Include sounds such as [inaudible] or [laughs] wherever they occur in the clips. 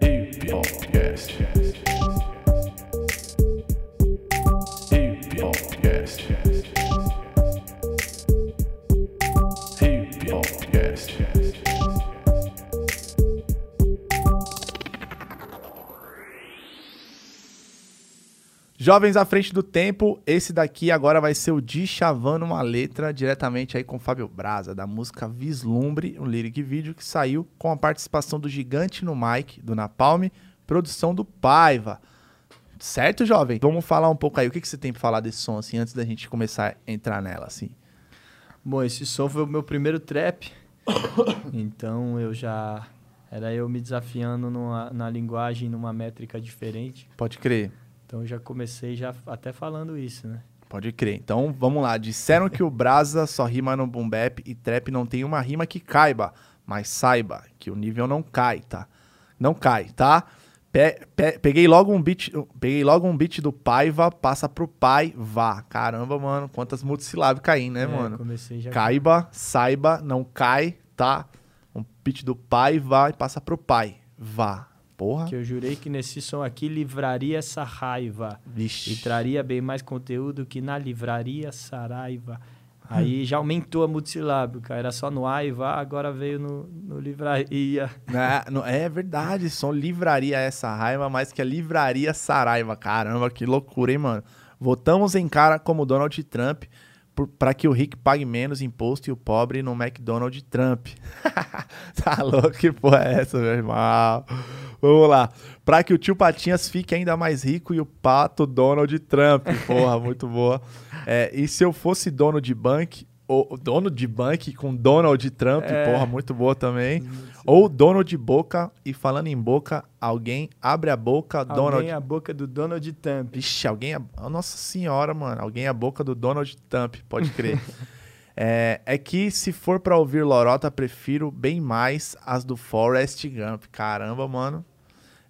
E podcast. Jovens à frente do tempo, esse daqui agora vai ser o Di Chavando uma letra diretamente aí com o Fábio Braza, da música Vislumbre, um lyric vídeo que saiu com a participação do Gigante no Mike, do Napalm, produção do Paiva. Certo, jovem? Vamos falar um pouco aí, o que, que você tem pra falar desse som, assim, antes da gente começar a entrar nela, assim? Bom, esse som foi o meu primeiro trap. [coughs] então eu já. Era eu me desafiando numa, na linguagem, numa métrica diferente. Pode crer. Então eu já comecei já até falando isso, né? Pode crer. Então, vamos lá. Disseram que o Brasa só rima no boom bap e trap não tem uma rima que caiba. Mas saiba que o nível não cai, tá? Não cai, tá? Pe- pe- peguei logo um beat, peguei logo um beat do Paiva, passa pro pai, vá. Caramba, mano, quantas multisilábicas caem, né, É, mano? Comecei já. Caiba, saiba, não cai, tá? Um beat do pai, vá e passa pro pai, vá. Porra. Que eu jurei que nesse som aqui livraria essa raiva. Vixe. E traria bem mais conteúdo que na livraria Saraiva. Aí já aumentou a multisilábica. Era só no A e vá, agora veio no, no livraria. [laughs] Não- É verdade, só livraria essa raiva, mais que a livraria Saraiva. Caramba, que loucura, hein, mano? Votamos em cara como Donald Trump pra que o rico pague menos imposto e o pobre no McDonald's Trump. [laughs] tá louco? Que porra é essa, meu irmão? Vamos lá. Pra que o tio Patinhas fique ainda mais rico e o pato Donald Trump. Porra, muito boa. É, e se eu fosse dono de bank, ou dono de bank com Donald Trump, É. porra, muito boa também. Ou dono de boca, e falando em boca, alguém abre a boca, Donald. Alguém a boca do Donald Trump. Vixe, alguém. A... Nossa senhora, mano. Alguém a boca do Donald Trump, pode crer. [laughs] é, é que se for pra ouvir Lorota, prefiro bem mais as do Forrest Gump. Caramba, mano.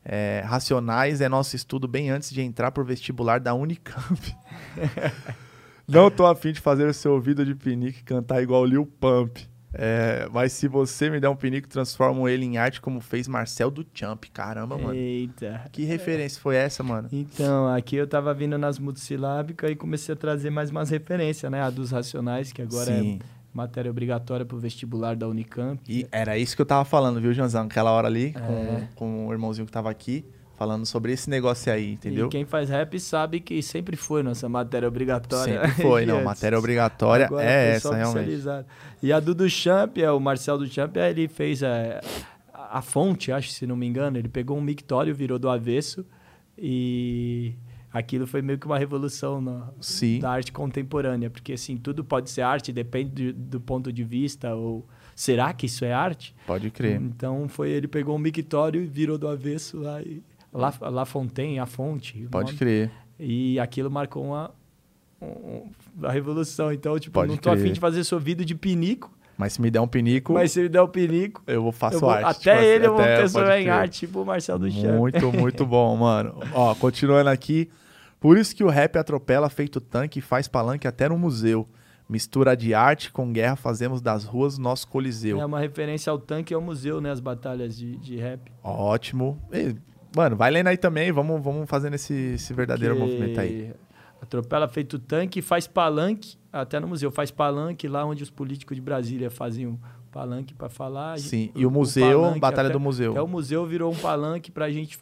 É, Racionais é nosso estudo bem antes de entrar pro vestibular da Unicamp. [laughs] Não tô afim de fazer o seu ouvido de pinique cantar igual Lil Pump. É, mas se você me der um pinico, transformo ele em arte como fez Marcel do Champ. Caramba, mano. Eita. Que referência foi essa, mano? Então, aqui eu tava vindo nas multisilábicas e comecei a trazer mais umas referências, né? A dos Racionais, que agora Sim. é matéria obrigatória pro vestibular da Unicamp. E era isso que eu tava falando, viu, Janzão? Aquela hora ali, com, É. com o irmãozinho que tava aqui, falando sobre esse negócio aí, entendeu? E quem faz rap sabe que sempre foi nossa matéria obrigatória. Sempre foi, não. Antes. [laughs] Matéria obrigatória Agora é essa, realmente. E a do Duchamp, é, o Marcel Duchamp, é, ele fez é, a, a fonte, acho, se não me engano. Ele pegou um mictório, virou do avesso e aquilo foi meio que uma revolução na- Sim. da arte contemporânea. Porque, assim, tudo pode ser arte, depende do, do ponto de vista ou... Será que isso é arte? Pode crer. Então, foi ele pegou um mictório e virou do avesso lá e... La, La Fontaine, a fonte. Pode nome. crer. E aquilo marcou uma, um- a revolução. Então, tipo, Pode não tô crer. afim de fazer seu vídeo de pinico, Mas se me der um pinico, mas se ele der o pinico, eu vou faço eu vou- arte. até tipo, ele eu vou transformar em arte, tipo o Marcel do. Muito, [laughs] muito bom, mano. Ó, continuando aqui. Por isso que o rap atropela feito tanque e faz palanque até no museu. Mistura de arte com guerra, fazemos das ruas nosso coliseu. É uma referência ao tanque e ao museu, né? As batalhas de, de rap. Ótimo. E, mano, vai lendo aí também, vamos, vamos fazendo esse, esse verdadeiro Que movimento aí. Atropela feito tanque faz palanque, até no museu, faz palanque lá onde os políticos de Brasília faziam palanque para falar. Sim, e o museu, palanque Batalha até- do Museu. Até o museu virou um palanque pra gente,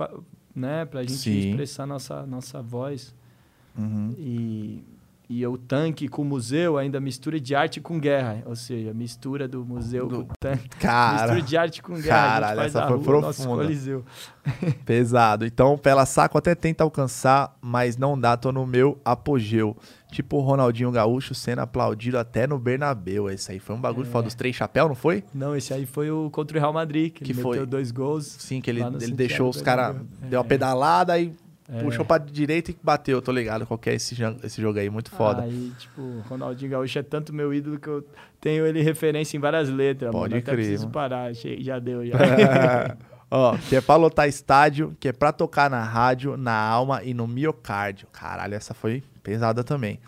né, pra gente Sim. expressar nossa, nossa voz. Uhum. E, e o tanque com o museu ainda mistura de arte com guerra. Ou seja, mistura do museu Do- com o tanque. Cara, mistura de arte com guerra. caralho, essa foi rua profunda. [laughs] pesado. Então, pela saco até tenta alcançar, mas não dá, tô no meu apogeu. Tipo o Ronaldinho Gaúcho sendo aplaudido até no Bernabéu. Esse aí foi um bagulho É. foda dos três chapéus, não foi? Não, esse aí foi o contra o Real Madrid, que, Que ele foi? meteu dois gols. Sim, que ele, ele deixou os caras, Bernabéu. deu uma É. pedalada e É. puxou pra direita e bateu, tô ligado qual que é esse, esse jogo aí, muito foda. Aí, tipo, Ronaldinho Gaúcho é tanto meu ídolo que eu tenho ele referência em várias letras. Pode mano. Até crer, preciso mano. parar, já deu, já. [laughs] Ó, que é pra lotar estádio, que é pra tocar na rádio, na alma e no miocárdio. Caralho, essa foi pesada também.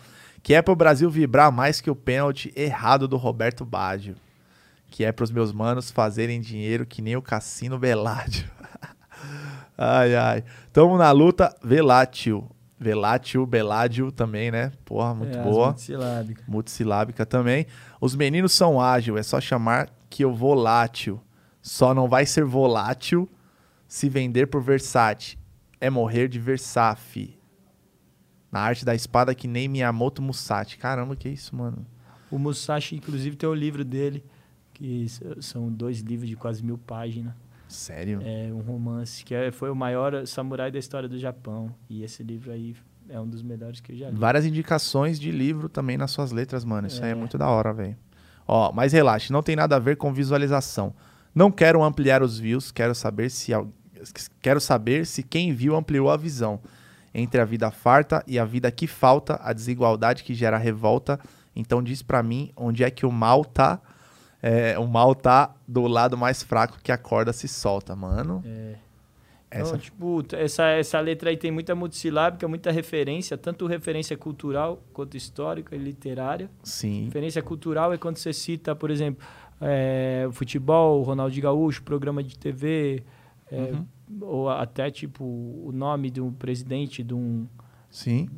Que é pro Brasil vibrar mais que o pênalti errado do Roberto Baggio. Que é pros meus manos fazerem dinheiro que nem o Cassino Beládio. Ai, ai. Tamo na luta. Velátil. Velátil, Beládio também, né? Porra, muito É, boa. multissilábicas. Multissilábica também. Os meninos são ágil, é só chamar que eu volátil. Só não vai ser volátil se vender por versátil. É morrer de versafi. Na arte da espada que nem Miyamoto Musashi. Caramba, que isso, mano? O Musashi, inclusive, tem o livro dele, que são dois livros de quase mil páginas. Sério? É um romance, que é- foi o maior samurai da história do Japão. E esse livro aí é um dos melhores que eu já li. Várias indicações de livro também nas suas letras, mano. Isso aí é É. muito da hora, velho. Ó, mas relaxe, não tem nada a ver com visualização. Não quero ampliar os views, quero saber se quero saber se quem viu ampliou a visão. Entre a vida farta e a vida que falta, a desigualdade que gera revolta. Então diz pra mim onde é que o mal tá. É, o mal tá do lado mais fraco que a corda se solta, mano. É. Essa Então, tipo, essa, essa letra aí tem muita multissilábica, muita referência, tanto referência cultural quanto histórica e literária. sim. Referência cultural é quando você cita, por exemplo, é, futebol, o Ronaldinho Gaúcho, programa de TV, é, Uhum. ou até tipo o nome de um presidente, de um, Sim.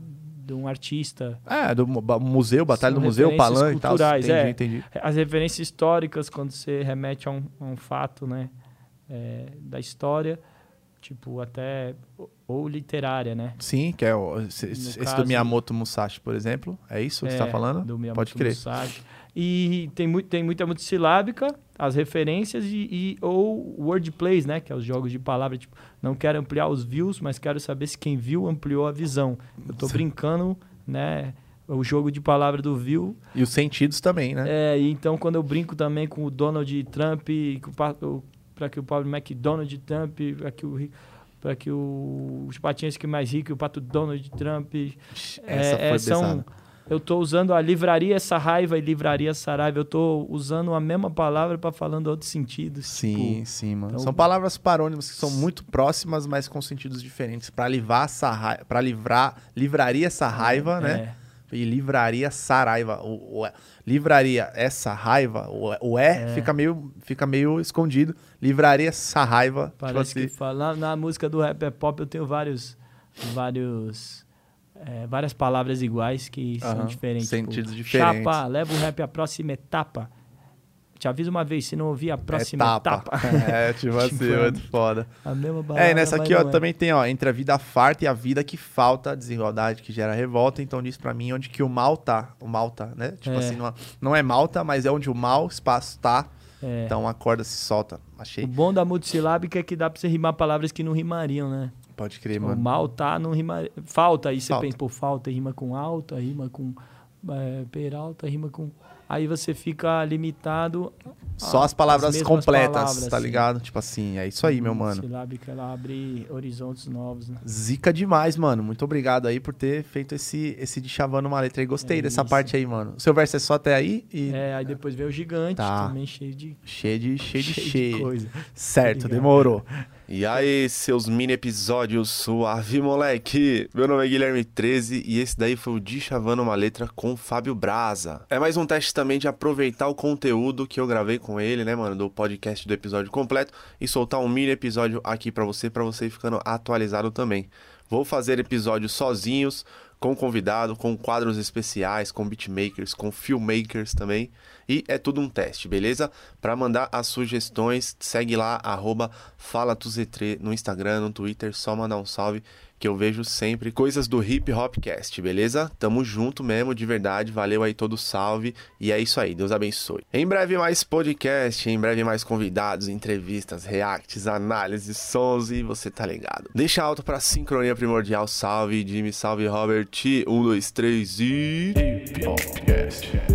De um artista. É, do museu, Batalha São do Museu, Palan e tal. culturais, Entendi, é. entendi. As referências históricas, quando você remete a um, a um fato né, é, da história, tipo, até. ou- literária, né? Sim, que é o, esse, esse caso- do Miyamoto Musashi, por exemplo. É isso que você É, tá falando? Do Miyamoto Pode crer. Musashi. E tem, mu tem muita multissilábica, as referências e, e- ou wordplays, né? Que é os jogos de palavra. Tipo, não quero ampliar os views, mas quero saber se quem viu ampliou a visão. Eu tô Sim. brincando, né? O jogo de palavra do view. E os sentidos também, né? É, e então quando eu brinco também com o Donald Trump, para que o Paulo McDonald Trump, para que o para que o, os patinhos que mais rico, o pato Donald Trump, Essa é, foi é, são. Eu estou usando a livraria essa raiva e livraria Saraiva. Eu estou usando a mesma palavra para falando outros sentidos. Sim, tipo, sim, mano. então- São palavras parônimas que são muito próximas, mas com sentidos diferentes. Pra livrar essa raiva, para livrar, livraria essa raiva, né? é, E livraria Saraiva. O, o- livraria essa raiva, o, o E É. fica, meio, fica meio escondido. Livraria essa raiva. parece tipo que assim, fala, na, na música do rap é pop eu tenho vários, vários, é, várias palavras iguais que são diferentes. sentidos tipo, diferentes. Chapa, leva o rap à próxima etapa. Te aviso uma vez, se não ouvir a próxima etapa. etapa. [laughs] é, tipo [laughs] assim, Tipo, muito foda. a mesma É, e nessa aqui, ó, é. também tem, ó, entre a vida farta e a vida que falta, desigualdade que gera revolta. Então diz pra mim onde que o mal tá. O mal tá, né? Tipo É. assim, não, não é malta, mas é onde o mal espaço tá. É. Então a corda se solta. O Achei. bom da multissilábica é que dá pra você rimar palavras que não rimariam, né? Pode crer, O mano. mal tá, não rimaria. Falta, aí você Falta. pensa, pô, falta, rima com alta, rima com é, peralta, rima com. Aí você fica limitado. Só as palavras mesmas completas, palavras, tá assim. ligado? Tipo assim, é isso aí, meu mano. Silábica, ela abre horizontes novos, né? Zica demais, mano. Muito obrigado aí por ter feito esse, esse de chavando uma letra aí. Gostei É dessa isso. parte aí, mano. O seu verso é só até aí e É, aí depois veio o gigante, Tá. também cheio de, cheio de cheio de [laughs] cheio. coisa. Certo, Obrigado. demorou. [laughs] E aí, seus mini episódios suave, moleque! Meu nome é Guilherme 13 e esse daí foi o De Chavando uma Letra com Fábio Braza. É mais um teste também de aproveitar o conteúdo que eu gravei com ele, né, mano, do podcast do episódio completo e soltar um mini episódio aqui pra você, pra você ir ficando atualizado também. Vou fazer episódios sozinhos, com convidado, com quadros especiais, com beatmakers, com filmmakers também. E é tudo um teste, beleza? Para mandar as sugestões, segue lá, arroba FalaTuzetre no Instagram, no Twitter, só mandar um salve que eu vejo sempre coisas do Hip Hopcast, beleza? Tamo junto mesmo, de verdade, valeu aí todo salve e é isso aí, Deus abençoe. Em breve mais podcast, em breve mais convidados, entrevistas, reacts, análises, sons e você tá ligado. Deixa alto pra sincronia primordial, salve Jimmy, salve Robert, um, dois, três e... Podcast.